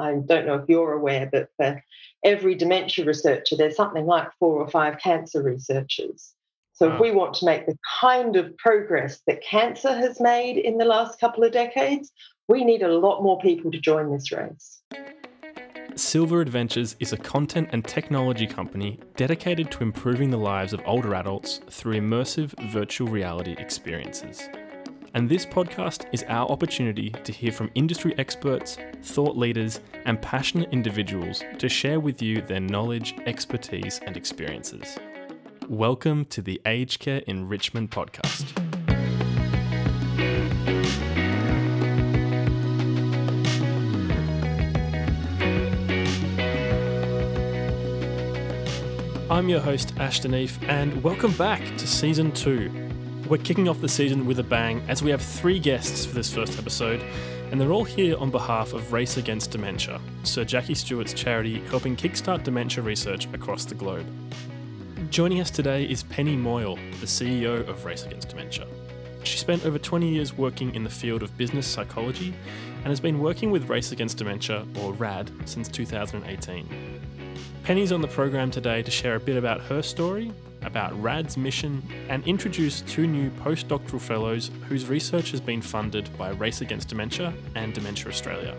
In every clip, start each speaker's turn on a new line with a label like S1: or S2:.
S1: I don't know if you're aware, but for every dementia researcher, there's something like four or five cancer researchers. So, wow. if we want to make the kind of progress that cancer has made in the last couple of decades, we need a lot more people to join this race.
S2: Silver Adventures is a content and technology company dedicated to improving the lives of older adults through immersive virtual reality experiences. And this podcast is our opportunity to hear from industry experts, thought leaders, and passionate individuals to share with you their knowledge, expertise, and experiences. Welcome to the Aged Care Enrichment Podcast. I'm your host, Ashton Eve, and welcome back to Season 2. We're kicking off the season with a bang as we have three guests for this first episode, and they're all here on behalf of Race Against Dementia, Sir Jackie Stewart's charity helping kickstart dementia research across the globe. Joining us today is Penny Moyle, the CEO of Race Against Dementia. She spent over 20 years working in the field of business psychology and has been working with Race Against Dementia, or RAD, since 2018. Penny's on the program today to share a bit about her story, about RAD's mission, and introduce two new postdoctoral fellows whose research has been funded by Race Against Dementia and Dementia Australia.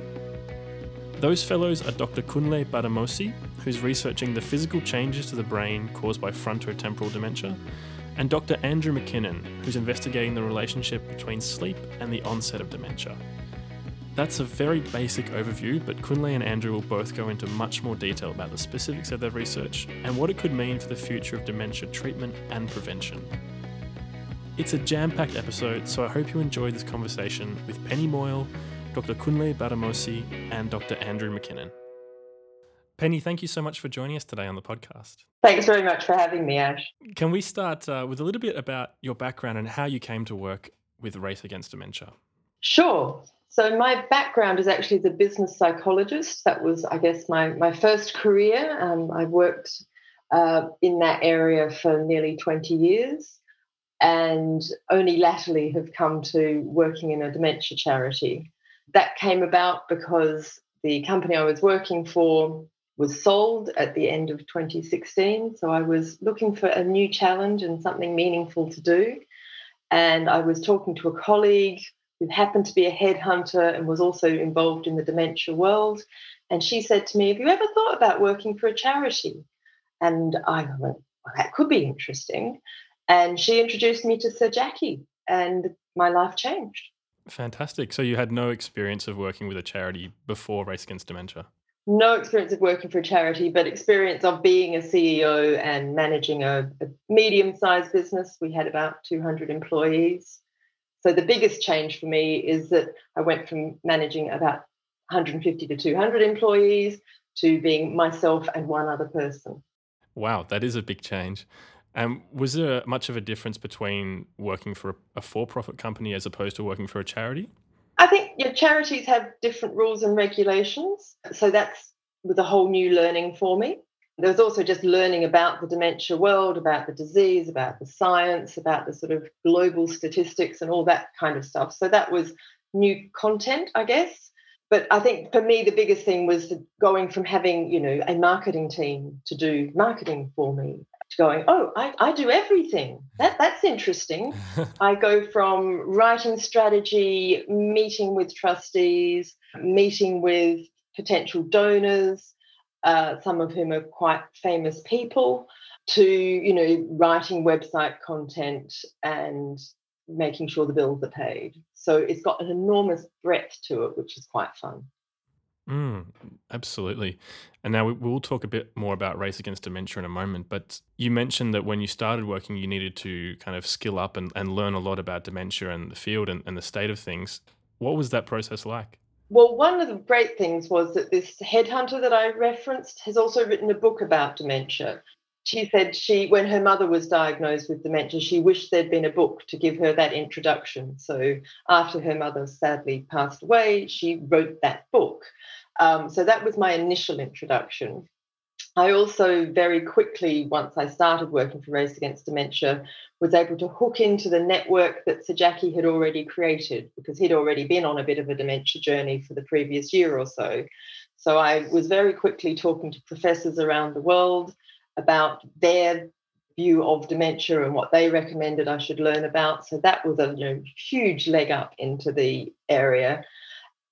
S2: Those fellows are Dr. Kunle Bademosi, who's researching the physical changes to the brain caused by frontotemporal dementia, and Dr. Andrew McKinnon, who's investigating the relationship between sleep and the onset of dementia. That's a very basic overview, but Kunle and Andrew will both go into much more detail about the specifics of their research and what it could mean for the future of dementia treatment and prevention. It's a jam packed episode, so I hope you enjoyed this conversation with Penny Moyle, Dr. Kunle Bademosi, and Dr. Andrew McKinnon. Penny, thank you so much for joining us today on the podcast.
S1: Thanks very much for having me, Ash.
S2: Can we start uh, with a little bit about your background and how you came to work with Race Against Dementia?
S1: Sure. So my background is actually as a business psychologist. That was, I guess, my my first career. Um, I worked uh, in that area for nearly 20 years and only latterly have come to working in a dementia charity that came about because the company I was working for was sold at the end of 2016. So I was looking for a new challenge and something meaningful to do. And I was talking to a colleague who happened to be a headhunter and was also involved in the dementia world. And she said to me, Have you ever thought about working for a charity? And I went, well, That could be interesting. And she introduced me to Sir Jackie, and my life changed.
S2: Fantastic. So you had no experience of working with a charity before Race Against Dementia?
S1: No experience of working for a charity, but experience of being a CEO and managing a, a medium sized business. We had about 200 employees. So the biggest change for me is that I went from managing about 150 to 200 employees to being myself and one other person.
S2: Wow, that is a big change. Um, was there much of a difference between working for a for profit company as opposed to working for a charity?
S1: I think yeah, charities have different rules and regulations. So that's was a whole new learning for me. There was also just learning about the dementia world, about the disease, about the science, about the sort of global statistics and all that kind of stuff. So that was new content, I guess. But I think for me, the biggest thing was going from having, you know, a marketing team to do marketing for me to going, oh, I, I do everything. That that's interesting. I go from writing strategy, meeting with trustees, meeting with potential donors, uh, some of whom are quite famous people, to you know writing website content and making sure the bills are paid. So it's got an enormous breadth to it, which is quite fun.
S2: Mm, absolutely. And now we, will talk a bit more about race against dementia in a moment. But you mentioned that when you started working, you needed to kind of skill up and, and learn a lot about dementia and the field and, and the state of things. What was that process like?
S1: Well, one of the great things was that this headhunter that I referenced has also written a book about dementia. She said she, when her mother was diagnosed with dementia, she wished there'd been a book to give her that introduction. So after her mother sadly passed away, she wrote that book. Um, so that was my initial introduction. I also very quickly, once I started working for Race Against Dementia, was able to hook into the network that Sir Jackie had already created because he'd already been on a bit of a dementia journey for the previous year or so. So I was very quickly talking to professors around the world about their view of dementia and what they recommended I should learn about. So that was a you know, huge leg up into the area.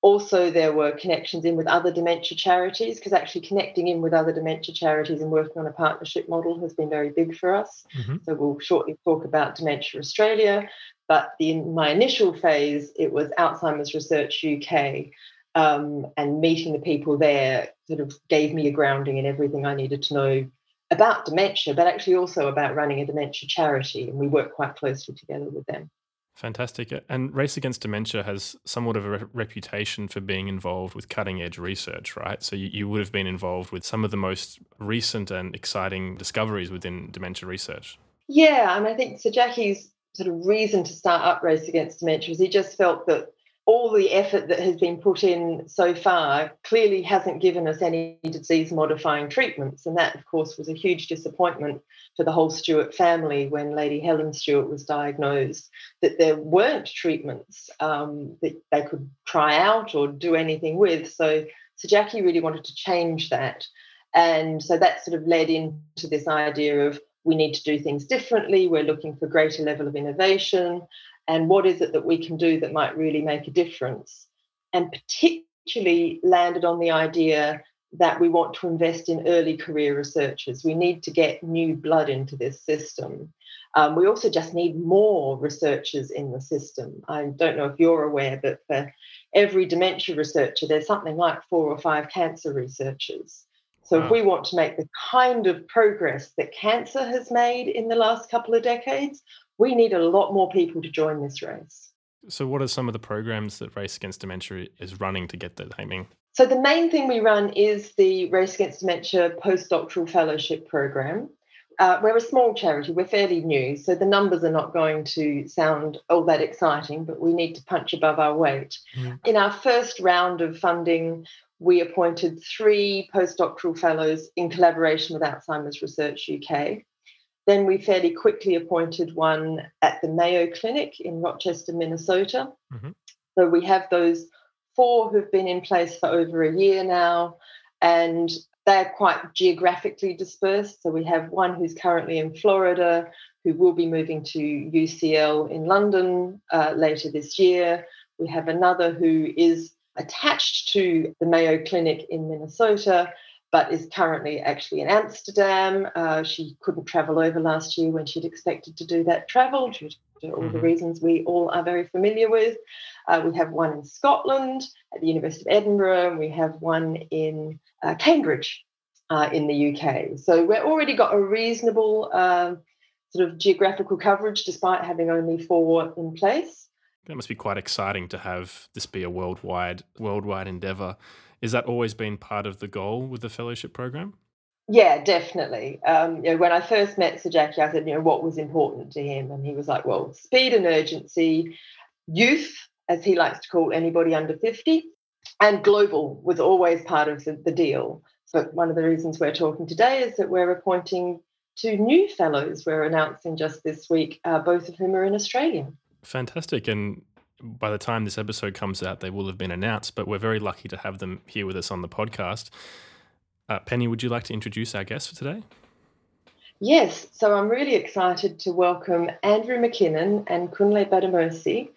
S1: Also, there were connections in with other dementia charities because actually connecting in with other dementia charities and working on a partnership model has been very big for us. Mm-hmm. So we'll shortly talk about Dementia Australia. But in my initial phase, it was Alzheimer's Research UK. Um, and meeting the people there sort of gave me a grounding in everything I needed to know about dementia, but actually also about running a dementia charity. And we work quite closely together with them.
S2: Fantastic. And Race Against Dementia has somewhat of a re- reputation for being involved with cutting edge research, right? So you, you would have been involved with some of the most recent and exciting discoveries within dementia research.
S1: Yeah, mean, I think Sir Jackie's sort of reason to start up Race Against Dementia is he just felt that all the effort that has been put in so far clearly hasn't given us any disease modifying treatments. And that, of course, was a huge disappointment for the whole Stewart family when Lady Helen Stewart was diagnosed, that there weren't treatments um, that they could try out or do anything with. So, so Jackie really wanted to change that. And so that sort of led into this idea of we need to do things differently. We're looking for greater level of innovation and what is it that we can do that might really make a difference? And particularly landed on the idea that we want to invest in early career researchers. We need to get new blood into this system. Um, we also just need more researchers in the system. I don't know if you're aware but for every dementia researcher there's something like four or five cancer researchers so wow. if we want to make the kind of progress that cancer has made in the last couple of decades we need a lot more people to join this race.
S2: So, what are some of the programs that Race Against Dementia is running to get that aiming?
S1: So, the main thing we run is the Race Against Dementia postdoctoral fellowship program. Uh, we're a small charity, we're fairly new, so the numbers are not going to sound all that exciting, but we need to punch above our weight. Mm. In our first round of funding, we appointed three postdoctoral fellows in collaboration with Alzheimer's Research UK. Then we fairly quickly appointed one at the Mayo Clinic in Rochester, Minnesota. Mm-hmm. So we have those four who've been in place for over a year now, and they're quite geographically dispersed. So we have one who's currently in Florida, who will be moving to UCL in London uh, later this year. We have another who is attached to the Mayo Clinic in Minnesota but is currently actually in Amsterdam. Uh, she couldn't travel over last year when she'd expected to do that travel due to all mm-hmm. the reasons we all are very familiar with. Uh, we have one in Scotland at the University of Edinburgh, and we have one in uh, Cambridge uh, in the UK. So we've already got a reasonable uh, sort of geographical coverage despite having only four in place.
S2: That must be quite exciting to have this be a worldwide worldwide endeavor. Is that always been part of the goal with the fellowship program?
S1: Yeah, definitely. Um, you know, when I first met Sir Jackie, I said, you know, what was important to him, and he was like, well, speed and urgency, youth, as he likes to call anybody under fifty, and global was always part of the, the deal. So one of the reasons we're talking today is that we're appointing two new fellows. We're announcing just this week, uh, both of whom are in Australia.
S2: Fantastic, and by the time this episode comes out, they will have been announced, but we're very lucky to have them here with us on the podcast. Uh, Penny, would you like to introduce our guest for today?
S1: Yes, so I'm really excited to welcome Andrew McKinnon and Kunle Bademosi,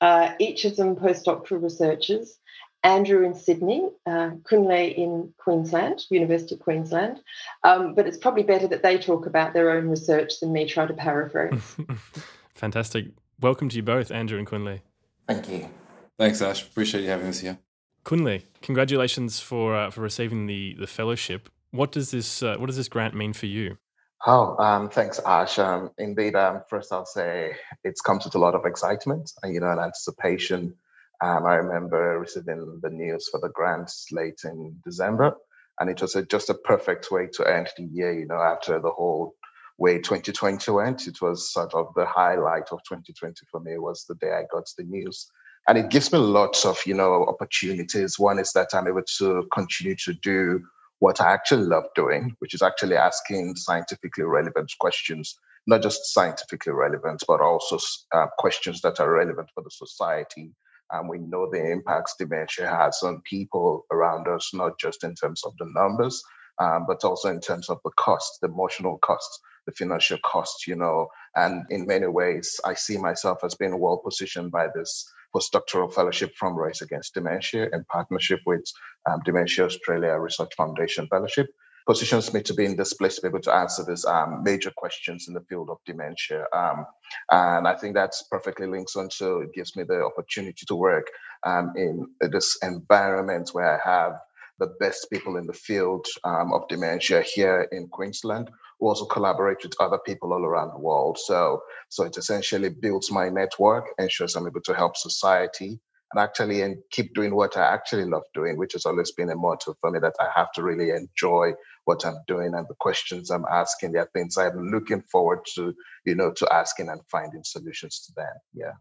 S1: uh, each of them postdoctoral researchers. Andrew in Sydney, uh, Kunle in Queensland, University of Queensland. Um, but it's probably better that they talk about their own research than me try to paraphrase.
S2: Fantastic. Welcome to you both, Andrew and Kunle.
S3: Thank you.
S4: Thanks, Ash. Appreciate you having us here.
S2: Kunle, congratulations for uh, for receiving the the fellowship. What does this uh, what does this grant mean for you?
S3: Oh, um, thanks, Ash. Um, indeed, um, first I'll say it's comes with a lot of excitement and you know, and anticipation. Um, I remember receiving the news for the grants late in December, and it was a, just a perfect way to end the year. You know, after the whole way 2020 went. It was sort of the highlight of 2020 for me was the day I got the news. And it gives me lots of, you know, opportunities. One is that I'm able to continue to do what I actually love doing, which is actually asking scientifically relevant questions, not just scientifically relevant, but also uh, questions that are relevant for the society And we know the impacts dementia has on people around us, not just in terms of the numbers, um, but also in terms of the cost, the emotional cost, the financial cost, you know. And in many ways, I see myself as being well positioned by this postdoctoral fellowship from Race Against Dementia in partnership with um, Dementia Australia Research Foundation Fellowship positions me to be in this place to be able to answer these um, major questions in the field of dementia. Um, and I think that's perfectly links onto, it gives me the opportunity to work um, in this environment where I have the best people in the field um, of dementia here in Queensland who also collaborate with other people all around the world. So, so it essentially builds my network, ensures I'm able to help society and actually and keep doing what I actually love doing, which has always been a motto for me that I have to really enjoy what I'm doing and the questions I'm asking. There are things I'm looking forward to, you know, to asking and finding solutions to them. Yeah.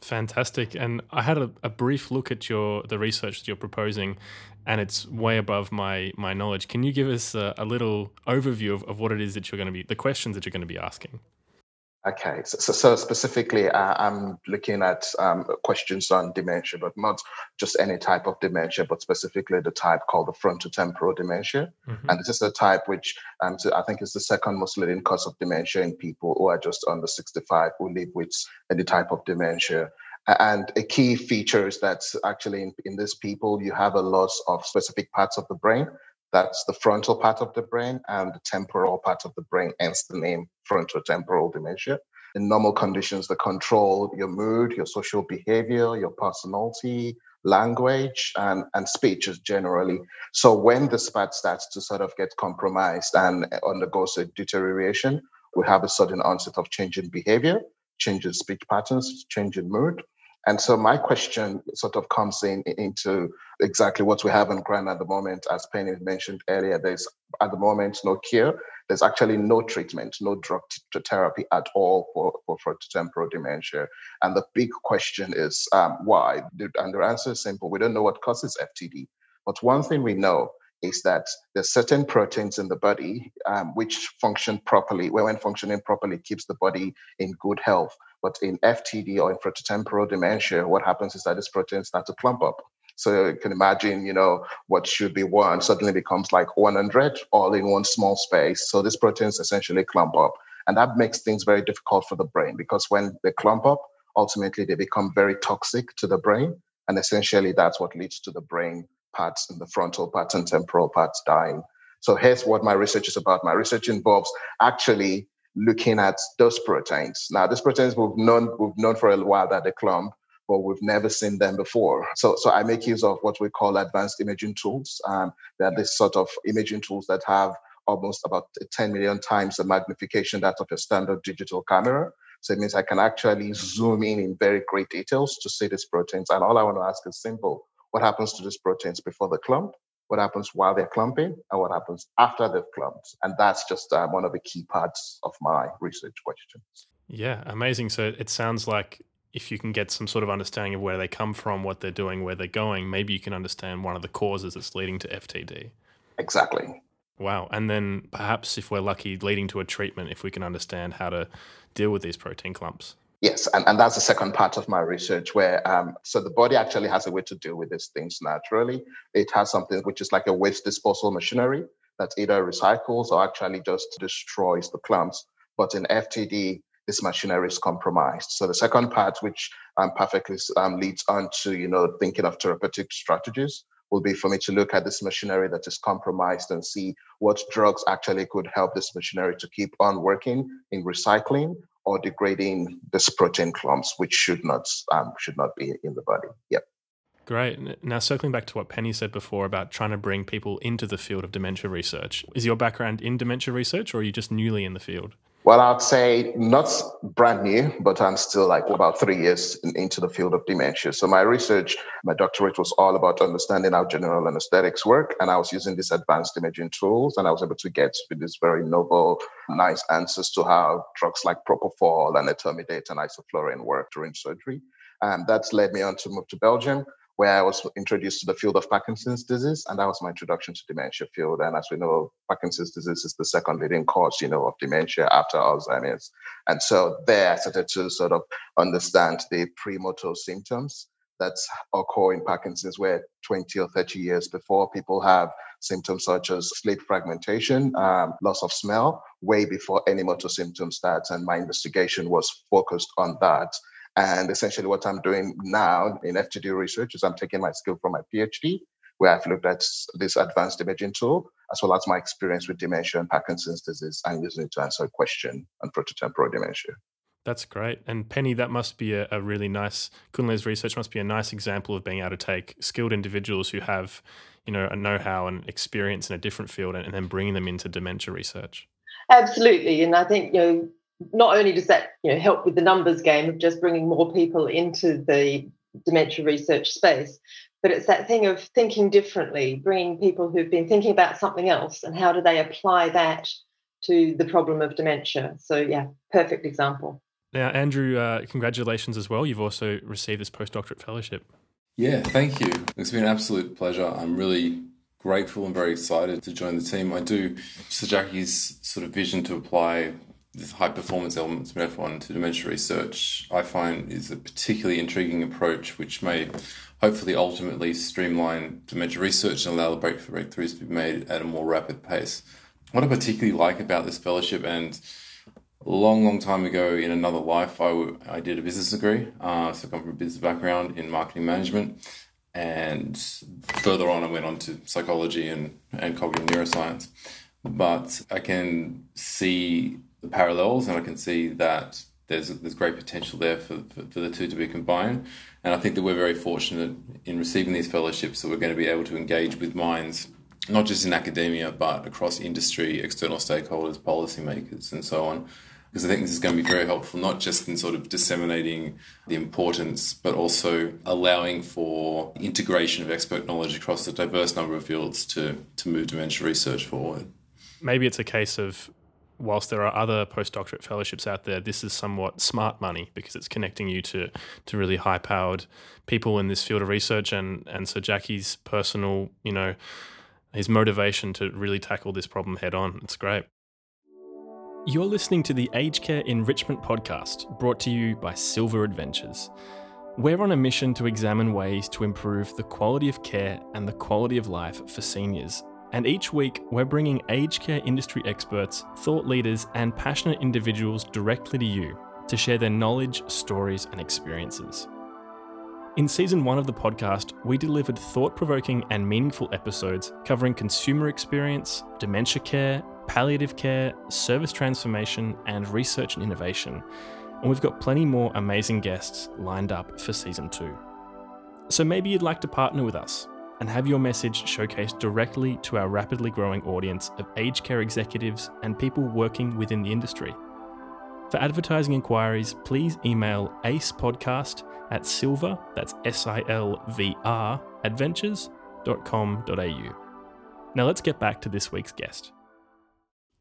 S2: Fantastic. And I had a, a, brief look at your the research that you're proposing, and it's way above my my knowledge. Can you give us a, a little overview of, of what it is that you're going to be, the questions that you're going to be asking?
S3: Okay, so, so, so specifically, uh, I'm looking at um, questions on dementia, but not just any type of dementia, but specifically the type called the frontotemporal dementia. Mm-hmm. And this is a type which um, I think is the second most leading cause of dementia in people who are just under 65 who live with any type of dementia. And a key feature is that actually in, in these people, you have a loss of specific parts of the brain that's the frontal part of the brain and the temporal part of the brain, hence the name frontotemporal dementia. In normal conditions, they control your mood, your social behavior, your personality, language, and, and speech is generally. So when this part starts to sort of get compromised and undergoes a deterioration, we have a sudden onset of changing behavior, change in speech patterns, change in mood, and so my question sort of comes in into exactly what we have on ground at the moment. As Penny mentioned earlier, there's at the moment no cure. There's actually no treatment, no drug t- therapy at all for, for frontotemporal dementia. And the big question is um, why? And the answer is simple. We don't know what causes FTD. But one thing we know is that there's certain proteins in the body um, which function properly, when functioning properly, keeps the body in good health. But in FTD or in frontotemporal dementia, what happens is that these proteins start to clump up. So you can imagine, you know, what should be one suddenly becomes like 100 all in one small space. So these proteins essentially clump up. And that makes things very difficult for the brain because when they clump up, ultimately they become very toxic to the brain. And essentially that's what leads to the brain parts and the frontal parts and temporal parts dying. So here's what my research is about. My research involves actually looking at those proteins. Now, these proteins we've known we've known for a while that they clump, but we've never seen them before. So, so I make use of what we call advanced imaging tools. Um, they're this sort of imaging tools that have almost about 10 million times the magnification that of a standard digital camera. So it means I can actually zoom in in very great details to see these proteins. And all I want to ask is simple: What happens to these proteins before the clump? What happens while they're clumping, and what happens after they've clumped. And that's just um, one of the key parts of my research questions.
S2: Yeah, amazing. So it sounds like if you can get some sort of understanding of where they come from, what they're doing, where they're going, maybe you can understand one of the causes that's leading to FTD.
S3: Exactly.
S2: Wow. And then perhaps if we're lucky, leading to a treatment, if we can understand how to deal with these protein clumps.
S3: Yes, and, and that's the second part of my research where um, so the body actually has a way to deal with these things naturally. It has something which is like a waste disposal machinery that either recycles or actually just destroys the clumps. But in FTD, this machinery is compromised. So the second part, which um, perfectly um, leads on to you know thinking of therapeutic strategies, will be for me to look at this machinery that is compromised and see what drugs actually could help this machinery to keep on working in recycling or degrading this protein clumps, which should not um, should not be in the body. Yep.
S2: Great. Now, circling back to what Penny said before about trying to bring people into the field of dementia research, is your background in dementia research or are you just newly in the field?
S3: Well, I'd say not brand new, but I'm still like about three years in, into the field of dementia. So my research, my doctorate was all about understanding how general anesthetics work. And I was using these advanced imaging tools and I was able to get these very novel, nice answers to how drugs like propofol and etomidate and isoflurane work during surgery. And that's led me on to move to Belgium where I was introduced to the field of Parkinson's disease, and that was my introduction to dementia field. And as we know, Parkinson's disease is the second leading cause, you know, of dementia after Alzheimer's. And so there, I started to sort of understand the premotor symptoms that occur in Parkinson's, where 20 or 30 years before people have symptoms such as sleep fragmentation, um, loss of smell, way before any motor symptoms start. And my investigation was focused on that. And essentially, what I'm doing now in FTD research is I'm taking my skill from my PhD, where I've looked at this advanced imaging tool, as well as my experience with dementia and Parkinson's disease, and using it to answer a question on frontotemporal dementia.
S2: That's great. And Penny, that must be a, a really nice, Kunle's research must be a nice example of being able to take skilled individuals who have, you know, a know-how and experience in a different field and, and then bringing them into dementia research.
S1: Absolutely. And I think, you know, not only does that, you know, help with the numbers game of just bringing more people into the dementia research space, but it's that thing of thinking differently, bringing people who've been thinking about something else and how do they apply that to the problem of dementia. So, yeah, perfect example.
S2: Now, Andrew, uh, congratulations as well. You've also received this postdoctorate fellowship.
S4: Yeah, thank you. It's been an absolute pleasure. I'm really grateful and very excited to join the team. I do, Sir Jackie's sort of vision to apply the high performance elements of F1 to dementia research, I find is a particularly intriguing approach which may hopefully ultimately streamline dementia research and allow the breakthroughs to be made at a more rapid pace. What I particularly like about this fellowship and a long, long time ago in another life, I, w- I did a business degree. Uh, so I come from a business background in marketing management. And further on, I went on to psychology and, and cognitive neuroscience. But I can see the parallels and I can see that there's, there's great potential there for, for, for the two to be combined. And I think that we're very fortunate in receiving these fellowships that we're going to be able to engage with minds not just in academia, but across industry, external stakeholders, policymakers, and so on because I think this is going to be very helpful, not just in sort of disseminating the importance, but also allowing for integration of expert knowledge across a diverse number of fields to, to move dementia research forward.
S2: Maybe it's a case of whilst there are other postdoctorate fellowships out there, this is somewhat smart money because it's connecting you to to really high powered people in this field of research and and Sir Jackie's personal, you know, his motivation to really tackle this problem head on. It's great. You're listening to the Aged Care Enrichment Podcast, brought to you by Silver Adventures. We're on a mission to examine ways to improve the quality of care and the quality of life for seniors. And each week, we're bringing aged care industry experts, thought leaders, and passionate individuals directly to you to share their knowledge, stories, and experiences. In season one of the podcast, we delivered thought provoking and meaningful episodes covering consumer experience, dementia care, palliative care, service transformation, and research and innovation. And we've got plenty more amazing guests lined up for season two. So maybe you'd like to partner with us and have your message showcased directly to our rapidly growing audience of aged care executives and people working within the industry. For advertising inquiries, please email acepodcast at silver, that's S I L V R, adventures.com.au. Now let's get back to this week's guest.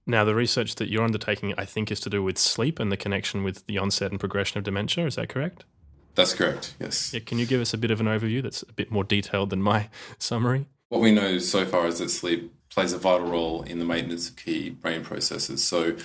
S2: Now, the research that you're undertaking, I think, is to do with sleep and the connection with the onset and progression of dementia. Is that correct?
S4: That's correct, yes.
S2: Yeah, can you give us a bit of an overview that's a bit more detailed than my summary?
S4: What we know so far is that sleep plays a vital role in the maintenance of key brain processes. So,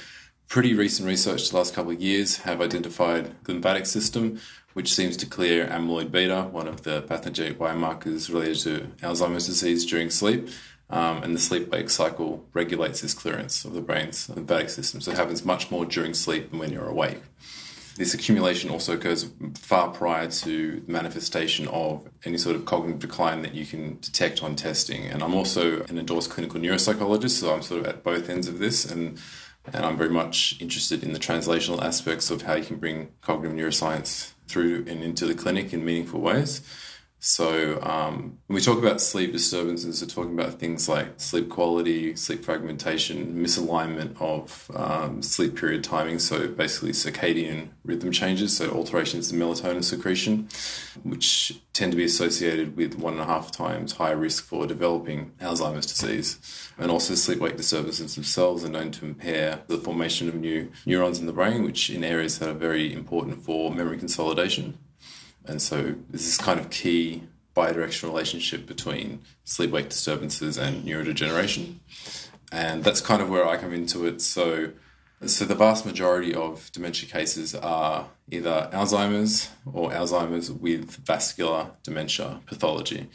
S4: pretty recent research the last couple of years have identified the glymphatic system, which seems to clear amyloid beta, one of the pathogenic biomarkers related to Alzheimer's disease during sleep. Um, and the sleep wake cycle regulates this clearance of the brain's glymphatic system. So it happens much more during sleep than when you're awake. This accumulation also occurs far prior to the manifestation of any sort of cognitive decline that you can detect on testing. And I'm also an endorsed clinical neuropsychologist, so I'm sort of at both ends of this. And, and I'm very much interested in the translational aspects of how you can bring cognitive neuroscience through and into the clinic in meaningful ways. So um, when we talk about sleep disturbances, we're talking about things like sleep quality, sleep fragmentation, misalignment of um, sleep period timing. So basically circadian rhythm changes, so alterations in melatonin secretion, which tend to be associated with one and a half times higher risk for developing Alzheimer's disease. And also sleep-wake disturbances themselves are known to impair the formation of new neurons in the brain, which in areas that are very important for memory consolidation. And so there's this kind of key bidirectional relationship between sleep wake disturbances and neurodegeneration. And that's kind of where I come into it. So So the vast majority of dementia cases are either Alzheimer's or Alzheimer's with vascular dementia pathology.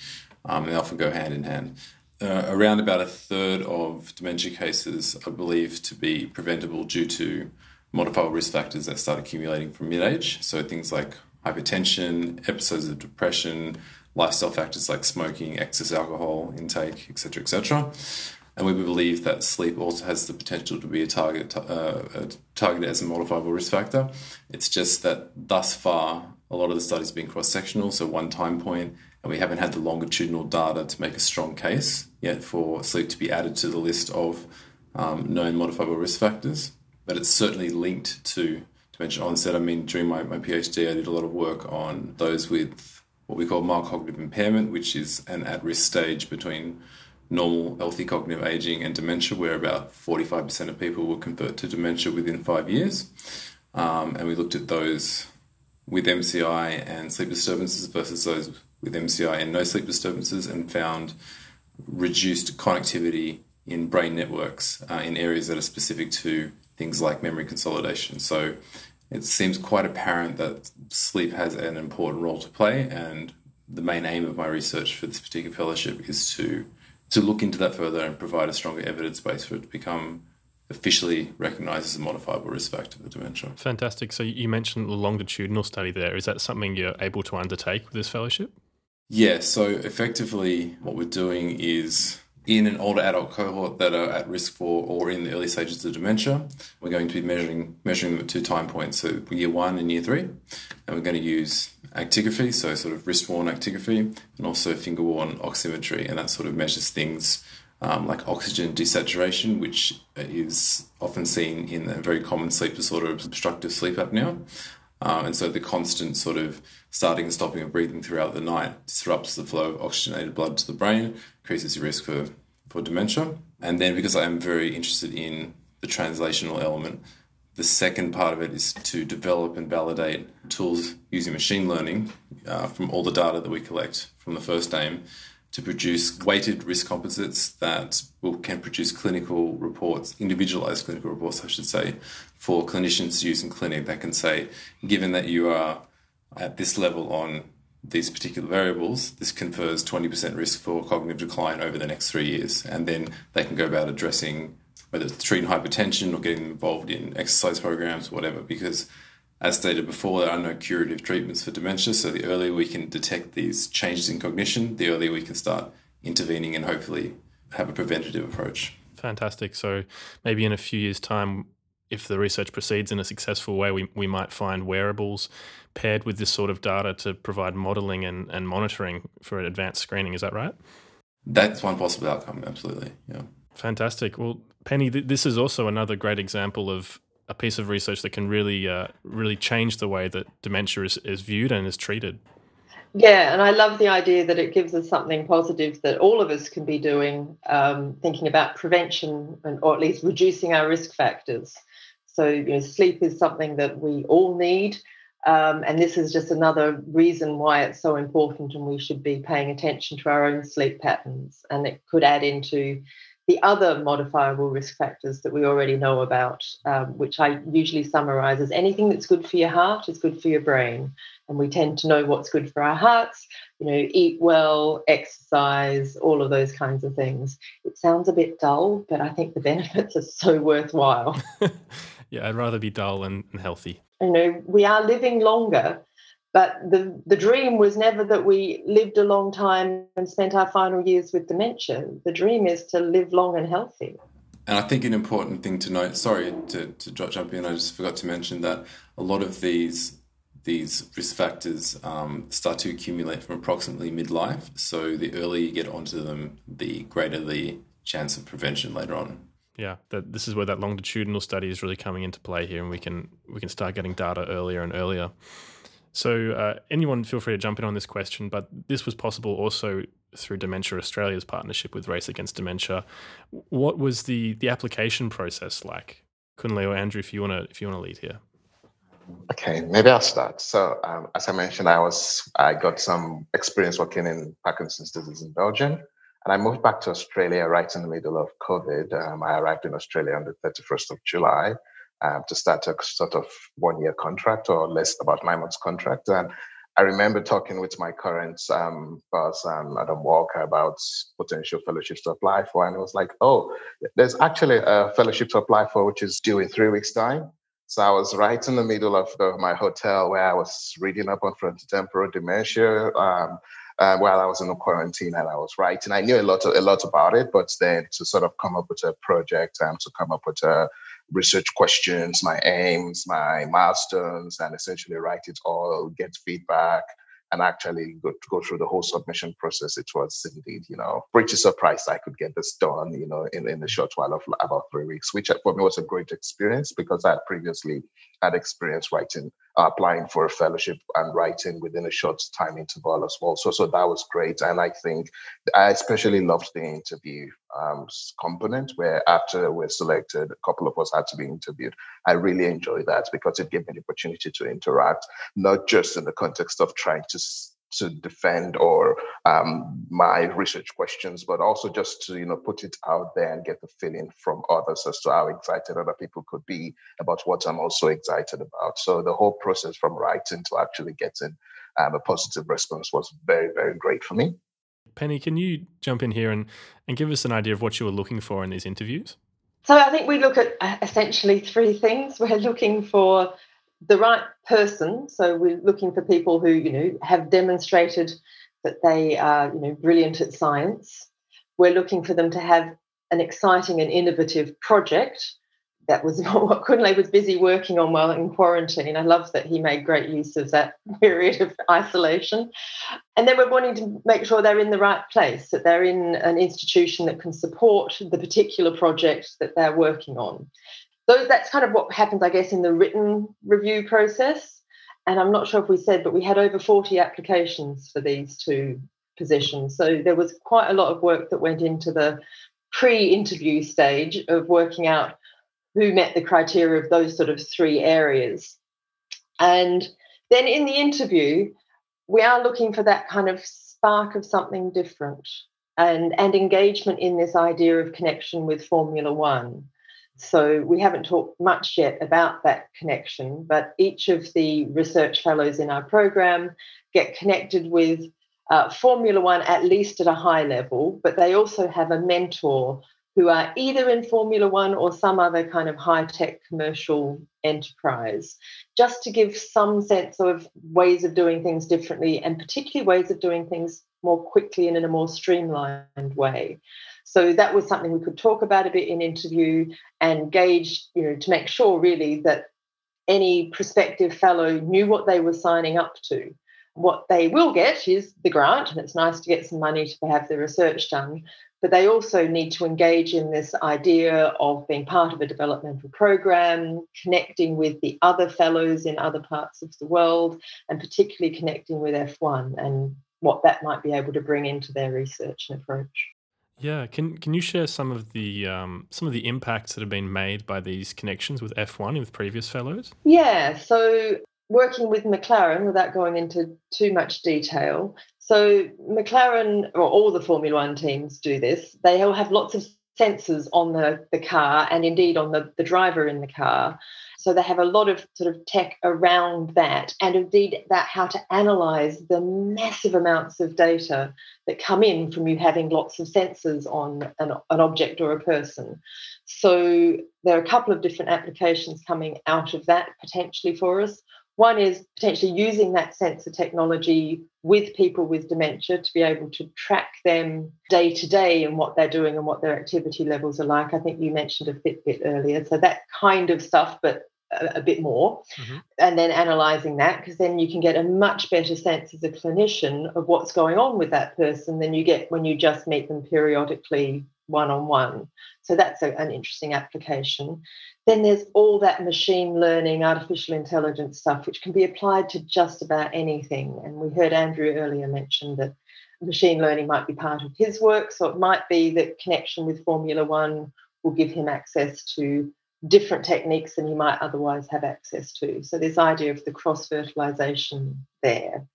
S4: Um, they often go hand in hand. Uh, around about a third of dementia cases are believed to be preventable due to modifiable risk factors that start accumulating from mid age. So things like hypertension, episodes of depression, lifestyle factors like smoking, excess alcohol intake, etc., etc. And we believe that sleep also has the potential to be a target, uh, a target as a modifiable risk factor. It's just that thus far, a lot of the studies have been cross sectional, so one time point, and we haven't had the longitudinal data to make a strong case yet for sleep to be added to the list of um, known modifiable risk factors. But it's certainly linked to dementia onset. I mean, during my, my PhD, I did a lot of work on those with what we call mild cognitive impairment, which is an at risk stage between normal, healthy cognitive aging and dementia, where about 45% of people will convert to dementia within five years. Um, and we looked at those with MCI and sleep disturbances versus those with MCI and no sleep disturbances and found reduced connectivity in brain networks uh, in areas that are specific to things like memory consolidation. So it seems quite apparent that sleep has an important role to play, and the main aim of my research for this particular fellowship is to to look into that further and provide a stronger evidence base for it to become officially recognised as a modifiable risk factor for dementia.
S2: Fantastic. So you mentioned the longitudinal study there. Is that something you're able to undertake with this fellowship?
S4: Yeah. So effectively, what we're doing is in an older adult cohort that are at risk for or in the early stages of dementia, we're going to be measuring measuring them at two time points, so year one and year three, and we're going to use actigraphy, so sort of wrist worn actigraphy, and also finger worn oximetry, and that sort of measures things um, like oxygen desaturation, which is often seen in a very common sleep disorder, obstructive sleep apnea. Um, and so the constant sort of starting and stopping of breathing throughout the night disrupts the flow of oxygenated blood to the brain, increases your risk for, for dementia. And then because I am very interested in the translational element, the second part of it is to develop and validate tools using machine learning uh, from all the data that we collect from the first aim to produce weighted risk composites that will, can produce clinical reports, individualized clinical reports, I should say, for clinicians to use in clinic that can say, given that you are at this level on these particular variables, this confers 20% risk for cognitive decline over the next three years. And then they can go about addressing whether it's treating hypertension or getting involved in exercise programs, whatever, because as stated before, there are no curative treatments for dementia. So the earlier we can detect these changes in cognition, the earlier we can start intervening and hopefully have a preventative approach.
S2: Fantastic. So maybe in a few years' time, if the research proceeds in a successful way, we, we might find wearables paired with this sort of data to provide modeling and, and monitoring for advanced screening. Is that right?
S4: That's one possible outcome, absolutely. Yeah.
S2: Fantastic. Well, Penny, th- this is also another great example of a piece of research that can really uh, really change the way that dementia is, is viewed and is treated.
S1: Yeah, and I love the idea that it gives us something positive that all of us can be doing, um, thinking about prevention and or at least reducing our risk factors. So you know, sleep is something that we all need, um, and this is just another reason why it's so important, and we should be paying attention to our own sleep patterns. And it could add into the other modifiable risk factors that we already know about, um, which I usually summarize as anything that's good for your heart is good for your brain. And we tend to know what's good for our hearts, you know, eat well, exercise, all of those kinds of things. It sounds a bit dull, but I think the benefits are so worthwhile.
S2: yeah, I'd rather be dull and, and healthy.
S1: You know, we are living longer but the, the dream was never that we lived a long time and spent our final years with dementia. The dream is to live long and healthy.
S4: And I think an important thing to note, sorry to, to jump in, I just forgot to mention that a lot of these these risk factors um, start to accumulate from approximately midlife. So the earlier you get onto them, the greater the chance of prevention later on.
S2: Yeah, that this is where that longitudinal study is really coming into play here, and we can we can start getting data earlier and earlier. So, uh, anyone feel free to jump in on this question, but this was possible also through Dementia Australia's partnership with Race Against Dementia. What was the the application process like? Kunle or Andrew, if you want to if you want to lead here.
S3: Okay, maybe I'll start. So, um, as I mentioned, I was I got some experience working in Parkinson's disease in Belgium, and I moved back to Australia right in the middle of COVID. Um, I arrived in Australia on the 31st of July, um, to start a sort of one year contract or less, about nine months contract. And I remember talking with my current um, boss, um, Adam Walker, about potential fellowships to apply for. And it was like, oh, there's actually a fellowship to apply for, which is due in three weeks' time. So I was right in the middle of the, my hotel where I was reading up on frontotemporal dementia um, uh, while I was in the quarantine, and I was writing. I knew a lot, of, a lot about it, but then to sort of come up with a project and to come up with a research questions, my aims, my milestones, and essentially write it all, get feedback, and actually go, go through the whole submission process. It was indeed, you know, pretty surprised I could get this done, you know, in, in a short while of about three weeks, which for me was a great experience because I had previously had experience writing uh, applying for a fellowship and writing within a short time interval as well. So, so that was great. And I think I especially loved the interview um, component where after we're selected, a couple of us had to be interviewed. I really enjoyed that because it gave me the opportunity to interact, not just in the context of trying to to defend or um, my research questions, but also just to you know put it out there and get the feeling from others as to how excited other people could be about what I'm also excited about. So the whole process from writing to actually getting um, a positive response was very very great for me.
S2: Penny, can you jump in here and, and give us an idea of what you were looking for in these interviews?
S1: So I think we look at uh, essentially three things. We're looking for the right person. So we're looking for people who, you know, have demonstrated that they are, you know, brilliant at science. We're looking for them to have an exciting and innovative project. That was what Kunle was busy working on while in quarantine. I love that he made great use of that period of isolation. And then we're wanting to make sure they're in the right place, that they're in an institution that can support the particular project that they're working on those that's kind of what happens, I guess, in the written review process. And I'm not sure if we said, but we had over 40 applications for these two positions. So there was quite a lot of work that went into the pre-interview stage of working out who met the criteria of those sort of three areas. And then in the interview, we are looking for that kind of spark of something different and, and engagement in this idea of connection with Formula One. So we haven't talked much yet about that connection, but each of the research fellows in our program get connected with uh, Formula One at least at a high level, but they also have a mentor who are either in Formula One or some other kind of high tech commercial enterprise, just to give some sense of ways of doing things differently and particularly ways of doing things more quickly and in a more streamlined way. So that was something we could talk about a bit in interview and gauge, you know, to make sure really that any prospective fellow knew what they were signing up to. What they will get is the grant, and it's nice to get some money to have the research done, but they also need to engage in this idea of being part of a developmental program, connecting with the other fellows in other parts of the world, and particularly connecting with F1 and what that might be able to bring into their research and approach.
S2: Yeah, can can you share some of the um, some of the impacts that have been made by these connections with F1 and with previous fellows?
S1: Yeah, so working with McLaren, without going into too much detail, so McLaren or all the Formula One teams do this. They all have lots of sensors on the, the car and indeed on the, the driver in the car so they have a lot of sort of tech around that, and indeed that how to analyze the massive amounts of data that come in from you having lots of sensors on an, an object or a person. So there are a couple of different applications coming out of that potentially for us. One is potentially using that sensor technology with people with dementia to be able to track them day to day and what they're doing and what their activity levels are like. I think you mentioned a Fitbit earlier. So that kind of stuff, but a, a bit more mm-hmm. and then analyzing that because then you can get a much better sense as a clinician of what's going on with that person than you get when you just meet them periodically one on one. So that's a, an interesting application. Then there's all that machine learning, artificial intelligence stuff, which can be applied to just about anything. And we heard Andrew earlier mention that machine learning might be part of his work. So it might be that connection with Formula One will give him access to different techniques than you might otherwise have access to. So this idea of the cross fertilization there.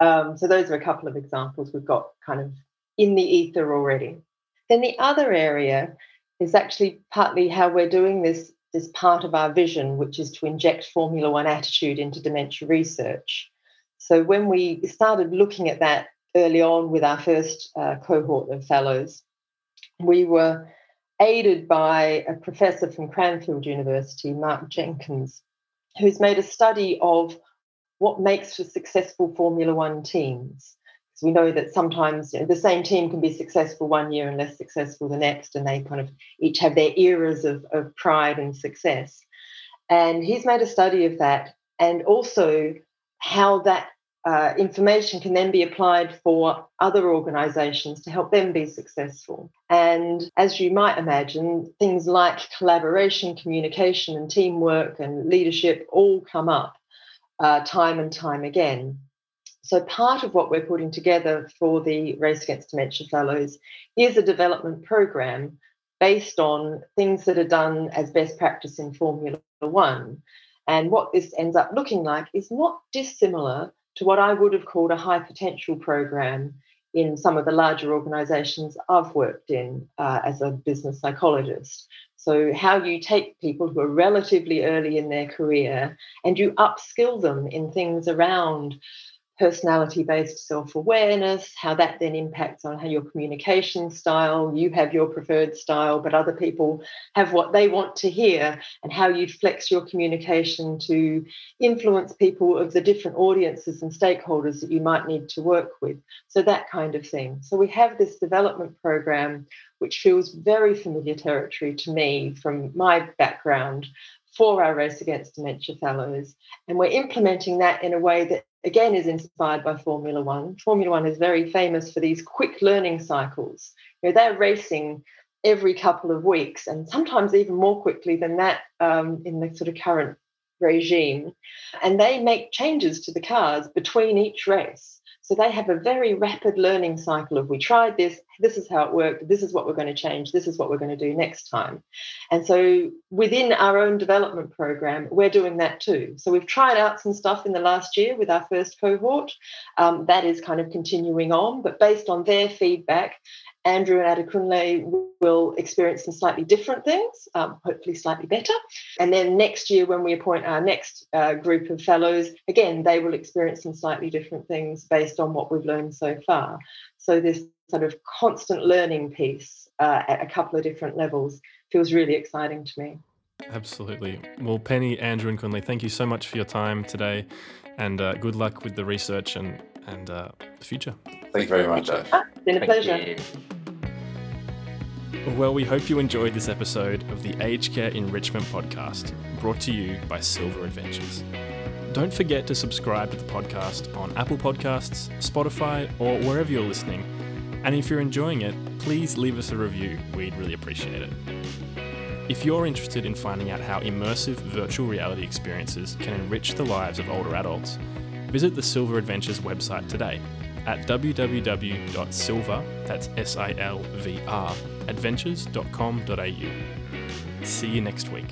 S1: Um, so those are a couple of examples we've got kind of in the ether already. Then the other area is actually partly how we're doing this is part of our vision, which is to inject Formula One attitude into dementia research. So when we started looking at that early on with our first uh, cohort of fellows, we were aided by a professor from Cranfield University, Mark Jenkins, who's made a study of what makes for successful Formula One teams. Because we know that sometimes you know, the same team can be successful one year and less successful the next, and they kind of each have their eras of, of pride and success. And he's made a study of that and also how that uh, information can then be applied for other organizations to help them be successful. And as you might imagine, things like collaboration, communication, and teamwork and leadership all come up uh, time and time again. So, part of what we're putting together for the Race Against Dementia Fellows is a development program based on things that are done as best practice in Formula One. And what this ends up looking like is not dissimilar to what I would have called a high potential program in some of the larger organizations I've worked in uh, as a business psychologist. So, how you take people who are relatively early in their career and you upskill them in things around personality based self awareness, how that then impacts on how your communication style, you have your preferred style, but other people have what they want to hear, and how you flex your communication to influence people of the different audiences and stakeholders that you might need to work with. So, that kind of thing. So, we have this development program, which feels very familiar territory to me from my background for our Race Against Dementia Fellows. And we're implementing that in a way that, again, is inspired by Formula One. Formula One is very famous for these quick learning cycles. You know, they're racing every couple of weeks and sometimes even more quickly than that um, in the sort of current regime. And they make changes to the cars between each race. So they have a very rapid learning cycle of we tried this, this is how it worked, this is what we're going to change, this is what we're going to do next time. And so within our own development program, we're doing that too. So we've tried out some stuff in the last year with our first cohort. Um, that is kind of continuing on, but based on their feedback Andrew and Adekunle will experience some slightly different things, um, hopefully slightly better. And then next year, when we appoint our next uh, group of fellows, again, they will experience some slightly different things based on what we've learned so far. So this sort of constant learning piece uh, at a couple of different levels feels really exciting to me.
S2: Absolutely. Well, Penny, Andrew, and Kunle, thank you so much for your time today, and uh, good luck with the research and and uh, the future.
S3: Thank you very much.
S1: Ah, it's been a
S3: Thank
S1: pleasure.
S3: you.
S2: Well, we hope you enjoyed this episode of the Aged Care Enrichment Podcast, brought to you by SilVR Adventures. Don't forget to subscribe to the podcast on Apple Podcasts, Spotify, or wherever you're listening. And if you're enjoying it, please leave us a review. We'd really appreciate it. If you're interested in finding out how immersive virtual reality experiences can enrich the lives of older adults, visit the SilVR Adventures website today at www.silver, that's S-I-L-V-R, adventures.com.au. See you next week.